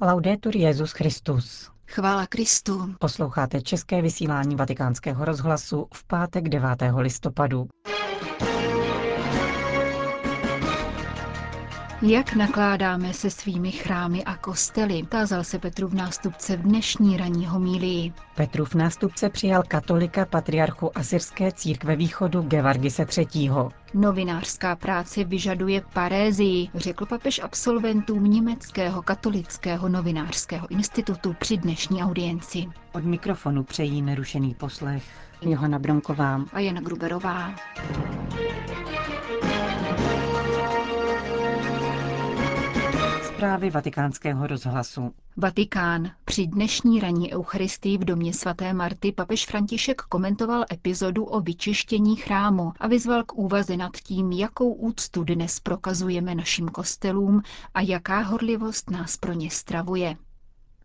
Laudetur Jezus Christus. Chvála Kristu. Posloucháte české vysílání Vatikánského rozhlasu v pátek 9. listopadu. Jak nakládáme se svými chrámy a kostely, tázal se Petru v nástupce v dnešní ranní homílii. Petrův nástupce přijal katolika patriarchu Asyrské církve východu Gevargise III. Novinářská práce vyžaduje parézii, řekl papež absolventům německého katolického novinářského institutu při dnešní audienci. Od mikrofonu přejí nerušený poslech Johana Bronková a Jana Gruberová. Zprávy vatikánského rozhlasu. Vatikán. Při dnešní ranní eucharistii v domě svaté Marty papež František komentoval epizodu o vyčištění chrámu a vyzval k úvaze nad tím, jakou úctu dnes prokazujeme našim kostelům a jaká horlivost nás pro ně stravuje.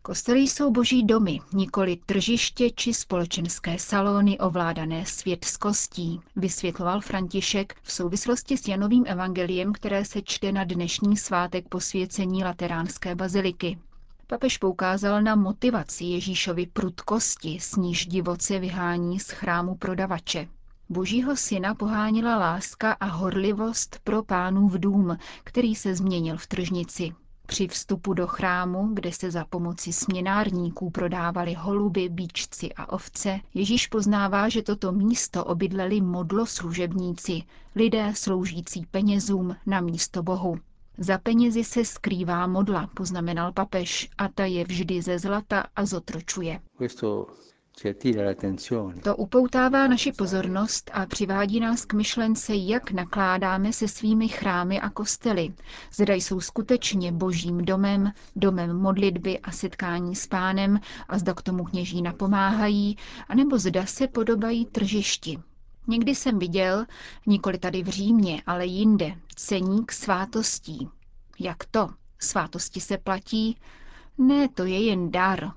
Kostely jsou boží domy, nikoli tržiště či společenské salony ovládané světskostí, vysvětloval František v souvislosti s Janovým evangeliem, které se čte na dnešní svátek posvěcení Lateránské baziliky. Papež poukázal na motivaci Ježíšovy prudkosti, s níž divoce vyhání z chrámu prodavače. Božího syna pohánila láska a horlivost pro pánův dům, který se změnil v tržnici. Při vstupu do chrámu, kde se za pomoci směnárníků prodávali holuby, bíčci a ovce, Ježíš poznává, že toto místo obydleli modlo služebníci, lidé sloužící penězům na místo Bohu. Za penězi se skrývá modla, poznamenal papež, a ta je vždy ze zlata a zotročuje. To upoutává naši pozornost a přivádí nás k myšlence, jak nakládáme se svými chrámy a kostely. Zda jsou skutečně božím domem, domem modlitby a setkání s pánem a zda k tomu kněží napomáhají, anebo zda se podobají tržišti. Někdy jsem viděl, nikoli tady v Římě, ale jinde, ceník svátostí. Jak to? Svátosti se platí? Ne, to je jen dar,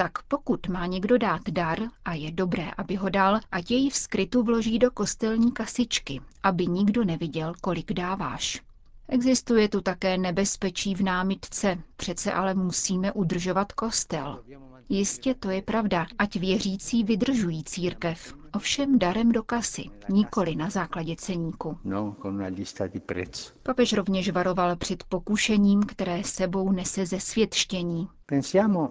tak pokud má někdo dát dar, a je dobré, aby ho dal, ať jej v skrytu vloží do kostelní kasičky, aby nikdo neviděl, kolik dáváš. Existuje tu také nebezpečí v námitce, přece ale musíme udržovat kostel. Jistě to je pravda, ať věřící vydržují církev, ovšem darem do kasy, nikoli na základě ceníku. Papež rovněž varoval před pokušením, které sebou nese ze světštění.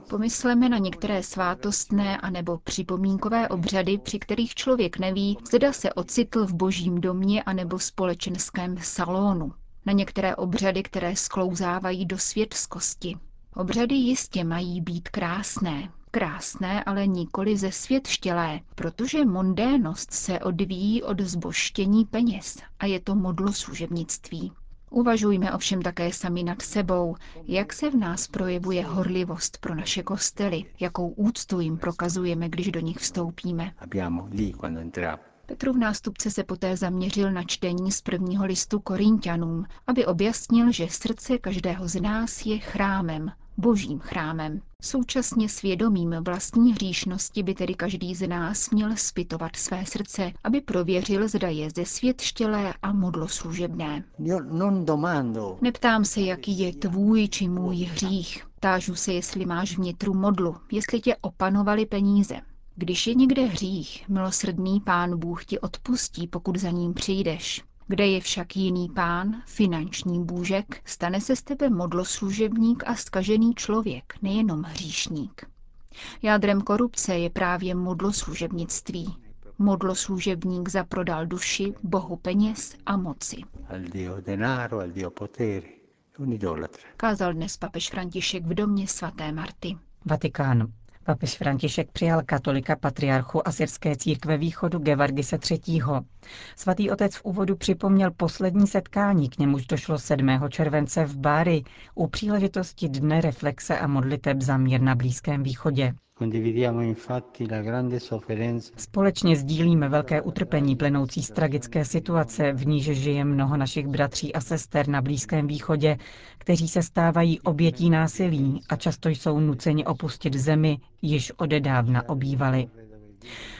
Pomysleme na některé svátostné anebo připomínkové obřady, při kterých člověk neví, zda se ocitl v božím domě anebo společenském salonu. Na některé obřady, které sklouzávají do světskosti. Obřady jistě mají být krásné, krásné, ale nikoli ze svět štělé, protože mondénost se odvíjí od zboštění peněz a je to modlo služebnictví. Uvažujme ovšem také sami nad sebou, jak se v nás projevuje horlivost pro naše kostely, jakou úctu jim prokazujeme, když do nich vstoupíme. Petrův nástupce se poté zaměřil na čtení z prvního listu Korintianům, aby objasnil, že srdce každého z nás je chrámem, božím chrámem. Současně svědomím vlastní hříšnosti by tedy každý z nás měl spytovat své srdce, aby prověřil, zda je ze svět štělé a modlo služebné. Neptám se, jaký je tvůj či můj hřích. Tážu se, jestli máš vnitru modlu, jestli tě opanovali peníze. Když je někde hřích, milosrdný pán Bůh ti odpustí, pokud za ním přijdeš. Kde je však jiný pán, finanční bůžek, stane se z tebe modloslužebník a skažený člověk, nejenom hříšník. Jádrem korupce je právě modloslužebnictví. Modloslužebník zaprodal duši, bohu peněz a moci. Kázal dnes papež František v domě svaté Marty. Vatikán. Papež František přijal katolika patriarchu Asyrské církve východu Gevargise III. Svatý otec v úvodu připomněl poslední setkání, k němuž došlo 7. července v Bári u příležitosti Dne reflexe a modliteb za mír na Blízkém východě. Společně sdílíme velké utrpení plynoucí z tragické situace, v níž žije mnoho našich bratří a sester na Blízkém východě, kteří se stávají obětí násilí a často jsou nuceni opustit zemi, již odedávna obývali.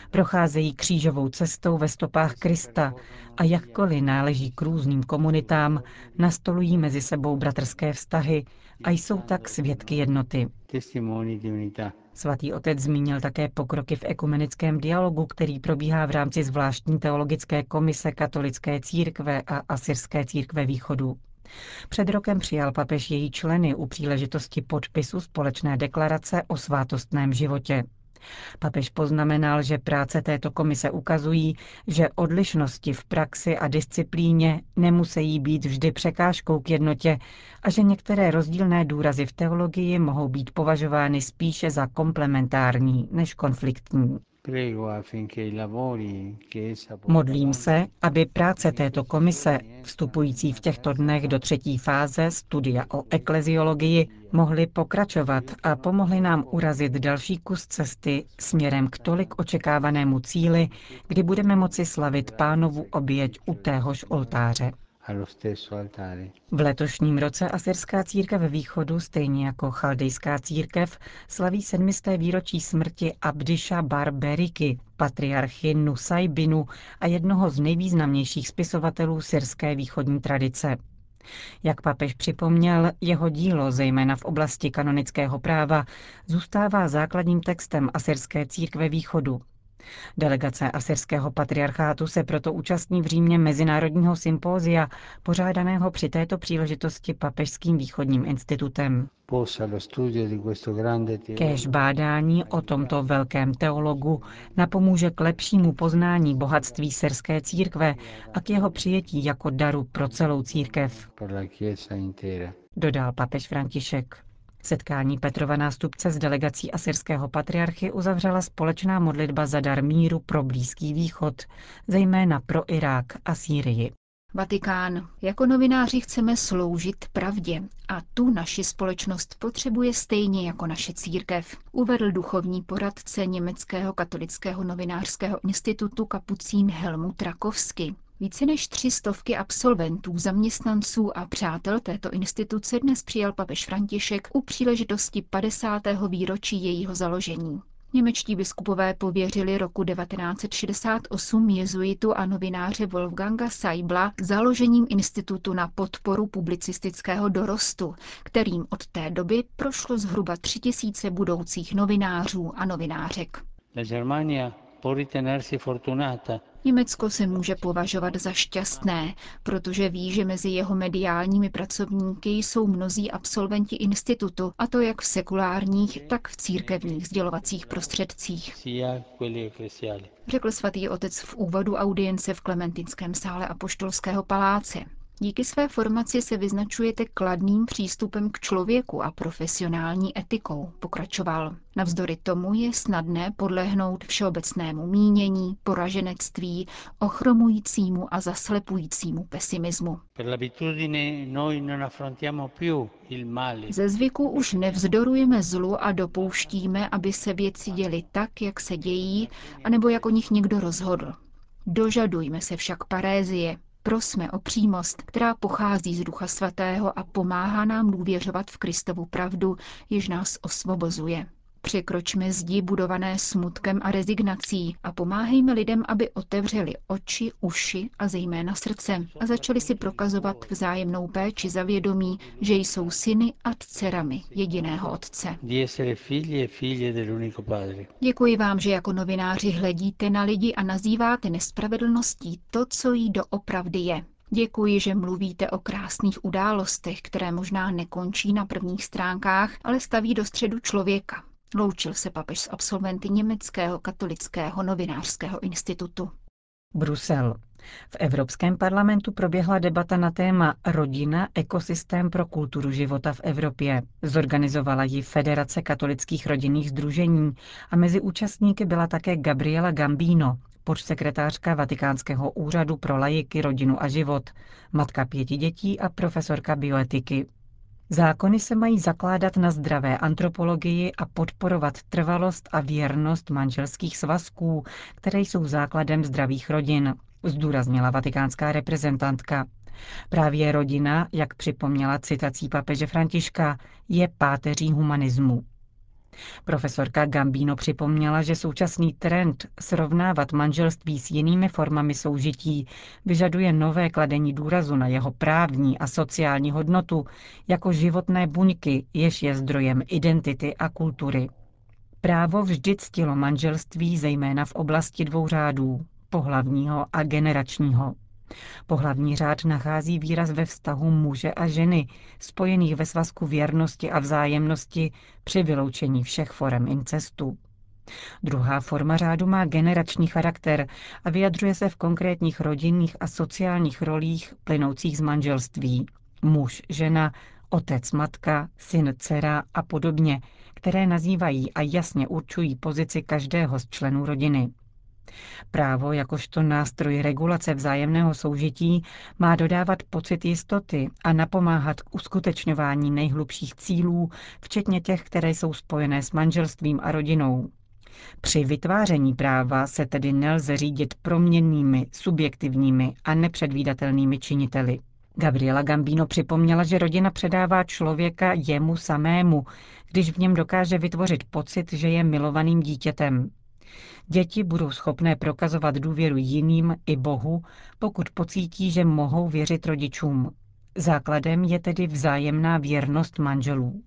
Procházejí křížovou cestou ve stopách Krista a jakkoliv náleží k různým komunitám, nastolují mezi sebou bratrské vztahy a jsou tak svědky jednoty. Svatý otec zmínil také pokroky v ekumenickém dialogu, který probíhá v rámci zvláštní teologické komise katolické církve a asyrské církve východu. Před rokem přijal papež její členy u příležitosti podpisu společné deklarace o svátostném životě. Papež poznamenal, že práce této komise ukazují, že odlišnosti v praxi a disciplíně nemusí být vždy překážkou k jednotě a že některé rozdílné důrazy v teologii mohou být považovány spíše za komplementární než konfliktní. Modlím se, aby práce této komise, vstupující v těchto dnech do třetí fáze studia o ekleziologii, mohly pokračovat a pomohly nám urazit další kus cesty směrem k tolik očekávanému cíli, kdy budeme moci slavit pánovu oběť u téhož oltáře. V letošním roce Asyrská církev ve východu, stejně jako chaldejská církev, slaví sedmisté výročí smrti Abdiša Barberiky, patriarchy Nusaybinu a jednoho z nejvýznamnějších spisovatelů syrské východní tradice. Jak papež připomněl, jeho dílo, zejména v oblasti kanonického práva, zůstává základním textem Asyrské církve východu, Delegace asyrského patriarchátu se proto účastní v Římě Mezinárodního sympózia, pořádaného při této příležitosti Papežským východním institutem. Kéž bádání o tomto velkém teologu napomůže k lepšímu poznání bohatství syrské církve a k jeho přijetí jako daru pro celou církev. Dodal papež František. Setkání Petrova nástupce s delegací asyrského patriarchy uzavřela společná modlitba za dar míru pro Blízký východ, zejména pro Irák a Sýrii. Vatikán. Jako novináři chceme sloužit pravdě a tu naši společnost potřebuje stejně jako naše církev, uvedl duchovní poradce Německého katolického novinářského institutu Kapucín Helmut Rakovsky. Více než tři stovky absolventů, zaměstnanců a přátel této instituce dnes přijal papež František u příležitosti 50. výročí jejího založení. Němečtí biskupové pověřili roku 1968 jezuitu a novináře Wolfganga Saibla založením institutu na podporu publicistického dorostu, kterým od té doby prošlo zhruba tři tisíce budoucích novinářů a novinářek. La Germania Německo se může považovat za šťastné, protože ví, že mezi jeho mediálními pracovníky jsou mnozí absolventi institutu, a to jak v sekulárních, tak v církevních sdělovacích prostředcích. Řekl svatý otec v úvodu audience v Klementinském sále Apoštolského paláce. Díky své formaci se vyznačujete kladným přístupem k člověku a profesionální etikou, pokračoval. Navzdory tomu je snadné podlehnout všeobecnému mínění, poraženectví, ochromujícímu a zaslepujícímu pesimismu. Ze zvyku už nevzdorujeme zlu a dopouštíme, aby se věci děly tak, jak se dějí, anebo jak o nich někdo rozhodl. Dožadujme se však parézie, Prosme o přímost, která pochází z Ducha Svatého a pomáhá nám důvěřovat v Kristovu pravdu, jež nás osvobozuje. Překročme zdi budované smutkem a rezignací a pomáhejme lidem, aby otevřeli oči, uši a zejména srdce a začali si prokazovat vzájemnou péči za vědomí, že jsou syny a dcerami jediného Otce. E Děkuji vám, že jako novináři hledíte na lidi a nazýváte nespravedlností to, co jí doopravdy je. Děkuji, že mluvíte o krásných událostech, které možná nekončí na prvních stránkách, ale staví do středu člověka, Loučil se papež s absolventy Německého katolického novinářského institutu. Brusel. V Evropském parlamentu proběhla debata na téma Rodina, ekosystém pro kulturu života v Evropě. Zorganizovala ji Federace katolických rodinných združení a mezi účastníky byla také Gabriela Gambino, podsekretářka Vatikánského úřadu pro lajiky, rodinu a život, matka pěti dětí a profesorka bioetiky. Zákony se mají zakládat na zdravé antropologii a podporovat trvalost a věrnost manželských svazků, které jsou základem zdravých rodin, zdůraznila vatikánská reprezentantka. Právě rodina, jak připomněla citací papeže Františka, je páteří humanismu. Profesorka Gambino připomněla, že současný trend srovnávat manželství s jinými formami soužití vyžaduje nové kladení důrazu na jeho právní a sociální hodnotu jako životné buňky, jež je zdrojem identity a kultury. Právo vždy ctilo manželství zejména v oblasti dvou řádů, pohlavního a generačního. Pohlavní řád nachází výraz ve vztahu muže a ženy, spojených ve svazku věrnosti a vzájemnosti při vyloučení všech forem incestu. Druhá forma řádu má generační charakter a vyjadřuje se v konkrétních rodinných a sociálních rolích plynoucích z manželství. Muž, žena, otec, matka, syn, dcera a podobně, které nazývají a jasně určují pozici každého z členů rodiny. Právo jakožto nástroj regulace vzájemného soužití má dodávat pocit jistoty a napomáhat k uskutečňování nejhlubších cílů, včetně těch, které jsou spojené s manželstvím a rodinou. Při vytváření práva se tedy nelze řídit proměnnými, subjektivními a nepředvídatelnými činiteli. Gabriela Gambino připomněla, že rodina předává člověka jemu samému, když v něm dokáže vytvořit pocit, že je milovaným dítětem. Děti budou schopné prokazovat důvěru jiným i Bohu, pokud pocítí, že mohou věřit rodičům. Základem je tedy vzájemná věrnost manželů.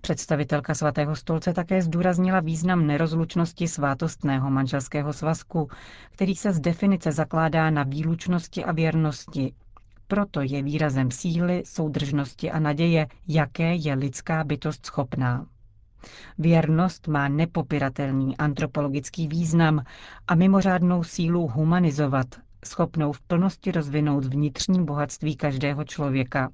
Představitelka svatého stolce také zdůraznila význam nerozlučnosti svátostného manželského svazku, který se z definice zakládá na výlučnosti a věrnosti. Proto je výrazem síly, soudržnosti a naděje, jaké je lidská bytost schopná. Věrnost má nepopiratelný antropologický význam a mimořádnou sílu humanizovat, schopnou v plnosti rozvinout vnitřní bohatství každého člověka.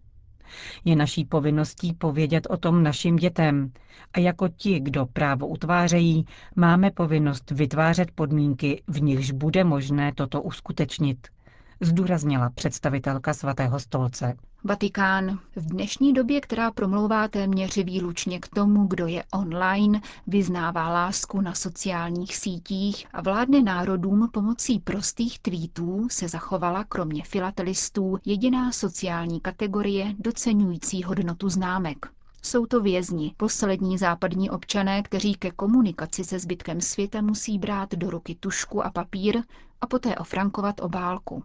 Je naší povinností povědět o tom našim dětem a jako ti, kdo právo utvářejí, máme povinnost vytvářet podmínky, v nichž bude možné toto uskutečnit, zdůraznila představitelka svatého stolce. Vatikán. V dnešní době, která promlouvá téměř výlučně k tomu, kdo je online, vyznává lásku na sociálních sítích a vládne národům pomocí prostých tweetů, se zachovala kromě filatelistů jediná sociální kategorie docenující hodnotu známek. Jsou to vězni, poslední západní občané, kteří ke komunikaci se zbytkem světa musí brát do ruky tušku a papír a poté ofrankovat obálku.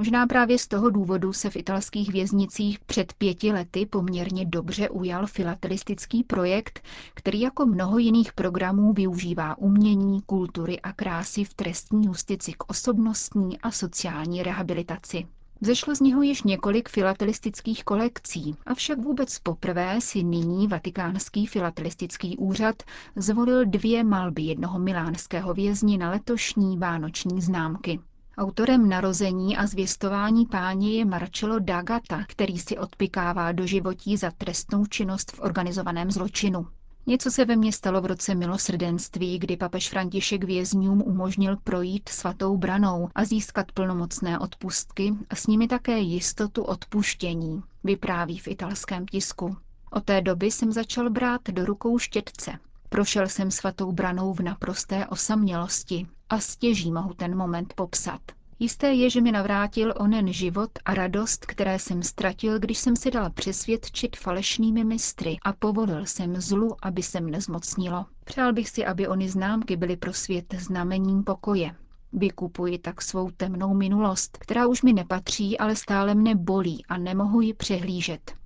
Možná právě z toho důvodu se v italských věznicích před pěti lety poměrně dobře ujal filatelistický projekt, který jako mnoho jiných programů využívá umění, kultury a krásy v trestní justici k osobnostní a sociální rehabilitaci. Vzešlo z něho již několik filatelistických kolekcí, avšak vůbec poprvé si nyní Vatikánský filatelistický úřad zvolil dvě malby jednoho milánského vězni na letošní vánoční známky. Autorem narození a zvěstování páně je Marcello Dagata, který si odpikává do životí za trestnou činnost v organizovaném zločinu. Něco se ve mně stalo v roce milosrdenství, kdy papež František vězňům umožnil projít svatou branou a získat plnomocné odpustky a s nimi také jistotu odpuštění, vypráví v italském tisku. Od té doby jsem začal brát do rukou štětce. Prošel jsem svatou branou v naprosté osamělosti a stěží mohu ten moment popsat. Jisté je, že mi navrátil onen život a radost, které jsem ztratil, když jsem si dal přesvědčit falešnými mistry a povolil jsem zlu, aby se mne zmocnilo. Přál bych si, aby ony známky byly pro svět znamením pokoje. Vykupuji tak svou temnou minulost, která už mi nepatří, ale stále mne bolí a nemohu ji přehlížet.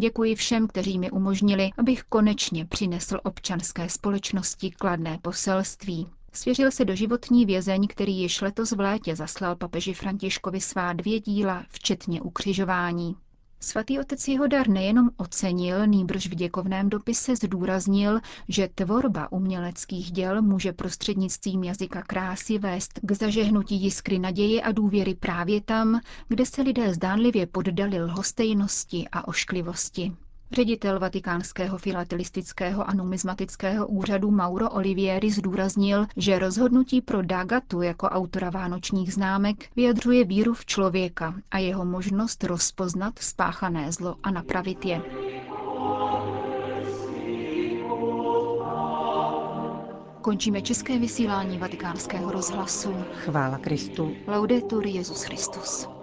Děkuji všem, kteří mi umožnili, abych konečně přinesl občanské společnosti kladné poselství. Svěřil se do životní vězeň, který již letos v létě zaslal papeži Františkovi svá dvě díla, včetně ukřižování. Svatý otec jeho dar nejenom ocenil, nýbrž v děkovném dopise zdůraznil, že tvorba uměleckých děl může prostřednictvím jazyka krásy vést k zažehnutí jiskry naděje a důvěry právě tam, kde se lidé zdánlivě poddali lhostejnosti a ošklivosti. Ředitel Vatikánského filatelistického a numizmatického úřadu Mauro Olivieri zdůraznil, že rozhodnutí pro Dagatu jako autora vánočních známek vyjadřuje víru v člověka a jeho možnost rozpoznat spáchané zlo a napravit je. Končíme české vysílání vatikánského rozhlasu. Chvála Kristu. Laudetur Jezus Christus.